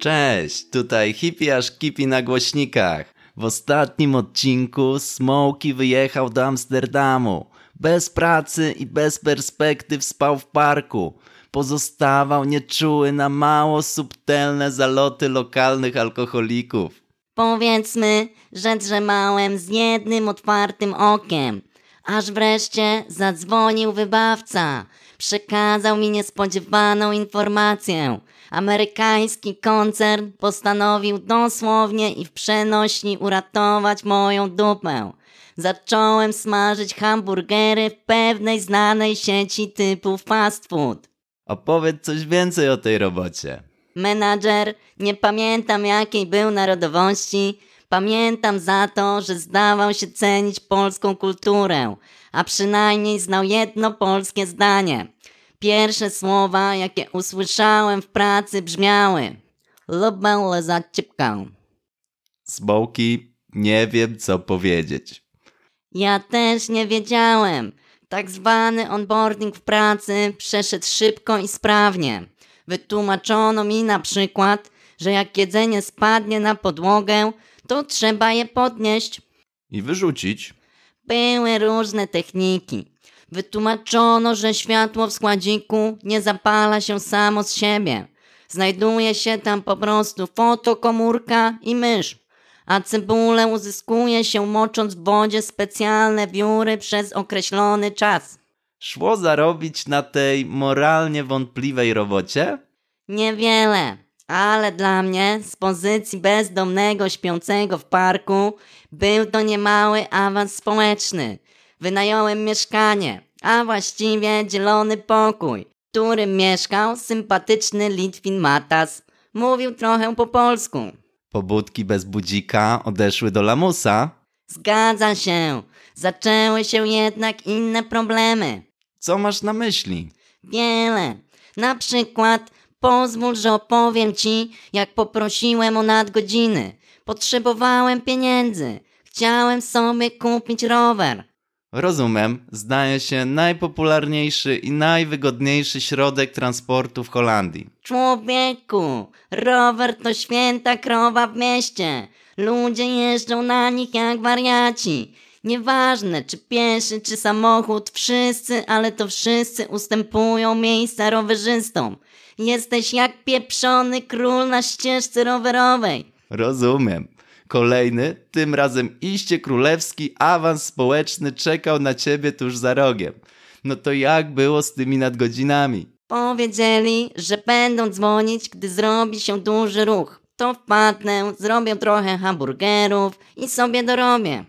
Cześć, tutaj hippie aż kipi na głośnikach. W ostatnim odcinku Smokey wyjechał do Amsterdamu. Bez pracy i bez perspektyw spał w parku. Pozostawał nieczuły na mało subtelne zaloty lokalnych alkoholików. Powiedzmy, że drzemałem z jednym otwartym okiem. Aż wreszcie zadzwonił wybawca. Przekazał mi niespodziewaną informację. Amerykański koncern postanowił dosłownie i w przenośni uratować moją dupę. Zacząłem smażyć hamburgery w pewnej znanej sieci typu fast food. Opowiedz coś więcej o tej robocie. Menadżer, nie pamiętam jakiej był narodowości, pamiętam za to, że zdawał się cenić polską kulturę, a przynajmniej znał jedno polskie zdanie. Pierwsze słowa, jakie usłyszałem w pracy brzmiały Lubię lezać cipkę. Smokey, nie wiem co powiedzieć. Ja też nie wiedziałem. Tak zwany onboarding w pracy przeszedł szybko i sprawnie. Wytłumaczono mi na przykład, że jak jedzenie spadnie na podłogę, to trzeba je podnieść. I wyrzucić? Były różne techniki. Wytłumaczono, że światło w składziku nie zapala się samo z siebie. Znajduje się tam po prostu fotokomórka i mysz. A cebulę uzyskuje się mocząc w wodzie specjalne wióry przez określony czas. Szło zarobić na tej moralnie wątpliwej robocie? Niewiele, ale dla mnie z pozycji bezdomnego śpiącego w parku był to niemały awans społeczny. Wynająłem mieszkanie, a właściwie dzielony pokój, w którym mieszkał sympatyczny Litwin Matas. Mówił trochę po polsku. Pobudki bez budzika odeszły do lamusa? Zgadza się. Zaczęły się jednak inne problemy. Co masz na myśli? Wiele. Na przykład pozwól, że opowiem ci, jak poprosiłem o nadgodziny. Potrzebowałem pieniędzy. Chciałem sobie kupić rower. Rozumiem, zdaje się najpopularniejszy i najwygodniejszy środek transportu w Holandii. Człowieku, rower to święta krowa w mieście. Ludzie jeżdżą na nich jak wariaci. Nieważne, czy pieszy, czy samochód, wszyscy, ale to wszyscy ustępują miejsca rowerzystom. Jesteś jak pieprzony król na ścieżce rowerowej. Rozumiem. Kolejny, tym razem iście królewski awans społeczny czekał na ciebie tuż za rogiem. No to jak było z tymi nadgodzinami? Powiedzieli, że będą dzwonić, gdy zrobi się duży ruch. To wpadnę, zrobię trochę hamburgerów i sobie dorobię.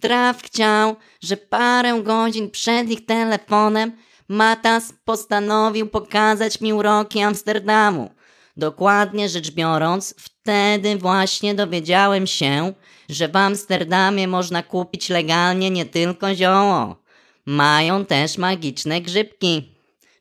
Traf chciał, że parę godzin przed ich telefonem Matas postanowił pokazać mi uroki Amsterdamu. Dokładnie rzecz biorąc, wtedy właśnie dowiedziałem się, że w Amsterdamie można kupić legalnie nie tylko zioło. Mają też magiczne grzybki.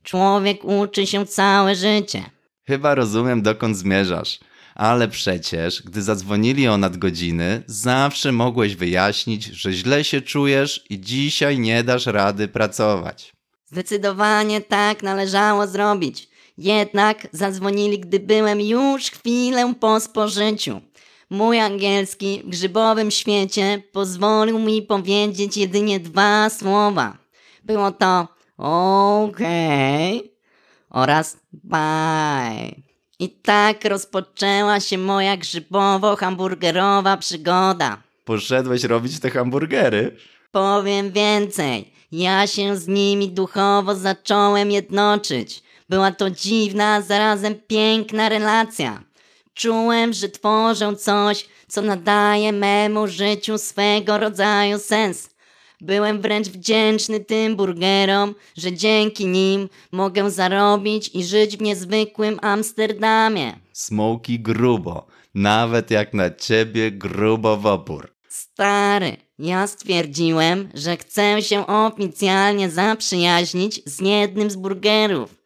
Człowiek uczy się całe życie. Chyba rozumiem dokąd zmierzasz. Ale przecież, gdy zadzwonili o nadgodziny, zawsze mogłeś wyjaśnić, że źle się czujesz i dzisiaj nie dasz rady pracować. Zdecydowanie tak należało zrobić. Jednak zadzwonili, gdy byłem już chwilę po spożyciu. Mój angielski w grzybowym świecie pozwolił mi powiedzieć jedynie dwa słowa. Było to okej okay oraz bye. I tak rozpoczęła się moja grzybowo-hamburgerowa przygoda. Poszedłeś robić te hamburgery? Powiem więcej. Ja się z nimi duchowo zacząłem jednoczyć. Była to dziwna, zarazem piękna relacja. Czułem, że tworzę coś, co nadaje memu życiu swego rodzaju sens. Byłem wręcz wdzięczny tym burgerom, że dzięki nim mogę zarobić i żyć w niezwykłym Amsterdamie. Smoki grubo, nawet jak na ciebie grubo w opór. Stary, ja stwierdziłem, że chcę się oficjalnie zaprzyjaźnić z jednym z burgerów.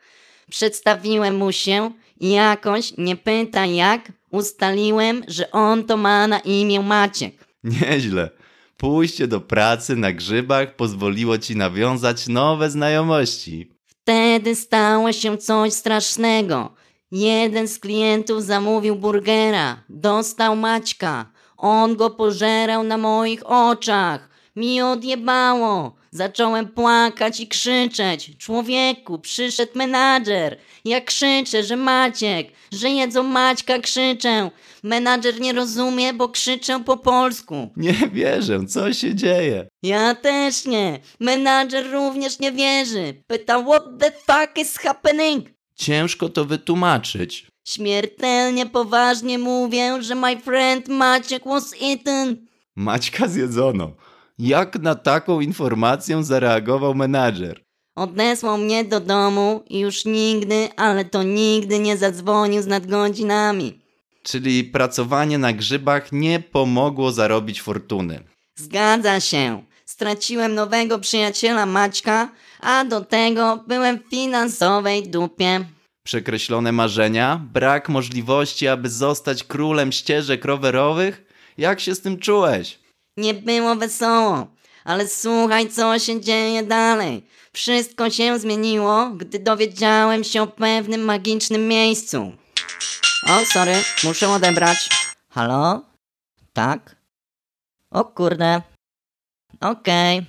Przedstawiłem mu się i jakoś, nie pytaj jak, ustaliłem, że on to ma na imię Maciek. Nieźle. Pójście do pracy na grzybach pozwoliło ci nawiązać nowe znajomości. Wtedy stało się coś strasznego. Jeden z klientów zamówił burgera, dostał Maćka. On go pożerał na moich oczach. Mi odjebało. Zacząłem płakać i krzyczeć. Człowieku, przyszedł menadżer. Ja krzyczę, że Maciek, że jedzą Maćka, krzyczę. Menadżer nie rozumie, bo krzyczę po polsku. Nie wierzę, co się dzieje? Ja też nie. Menadżer również nie wierzy. Pyta, what the fuck is happening? Ciężko to wytłumaczyć. Śmiertelnie poważnie mówię, że my friend Maciek was eaten. Maćka zjedzono. Jak na taką informację zareagował menadżer? Odesłał mnie do domu i już nigdy, ale to nigdy nie zadzwonił z nadgodzinami. Czyli pracowanie na grzybach nie pomogło zarobić fortuny. Zgadza się. Straciłem nowego przyjaciela Maćka, a do tego byłem w finansowej dupie. Przekreślone marzenia, brak możliwości, aby zostać królem ścieżek rowerowych? Jak się z tym czułeś? Nie było wesoło, ale słuchaj, co się dzieje dalej. Wszystko się zmieniło, gdy dowiedziałem się o pewnym magicznym miejscu. O, sorry, muszę odebrać. Halo? Tak? O kurde. Okej.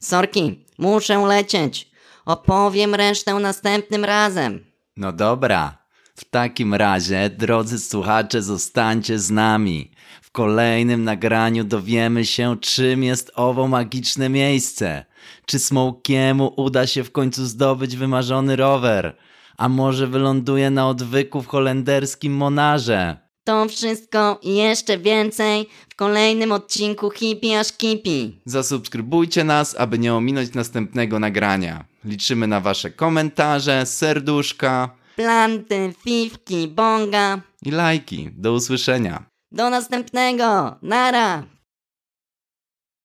Sorki, muszę lecieć. Opowiem resztę następnym razem. No dobra. W takim razie, drodzy słuchacze, zostańcie z nami. W kolejnym nagraniu dowiemy się, czym jest owo magiczne miejsce. Czy Smokiemu uda się w końcu zdobyć wymarzony rower? A może wyląduje na odwyku w holenderskim Monarze? To wszystko i jeszcze więcej w kolejnym odcinku Hippie aż Kipi. Zasubskrybujcie nas, aby nie ominąć następnego nagrania. Liczymy na wasze komentarze, serduszka Planty, fifki, bonga. i lajki. Do usłyszenia. Do następnego. Nara.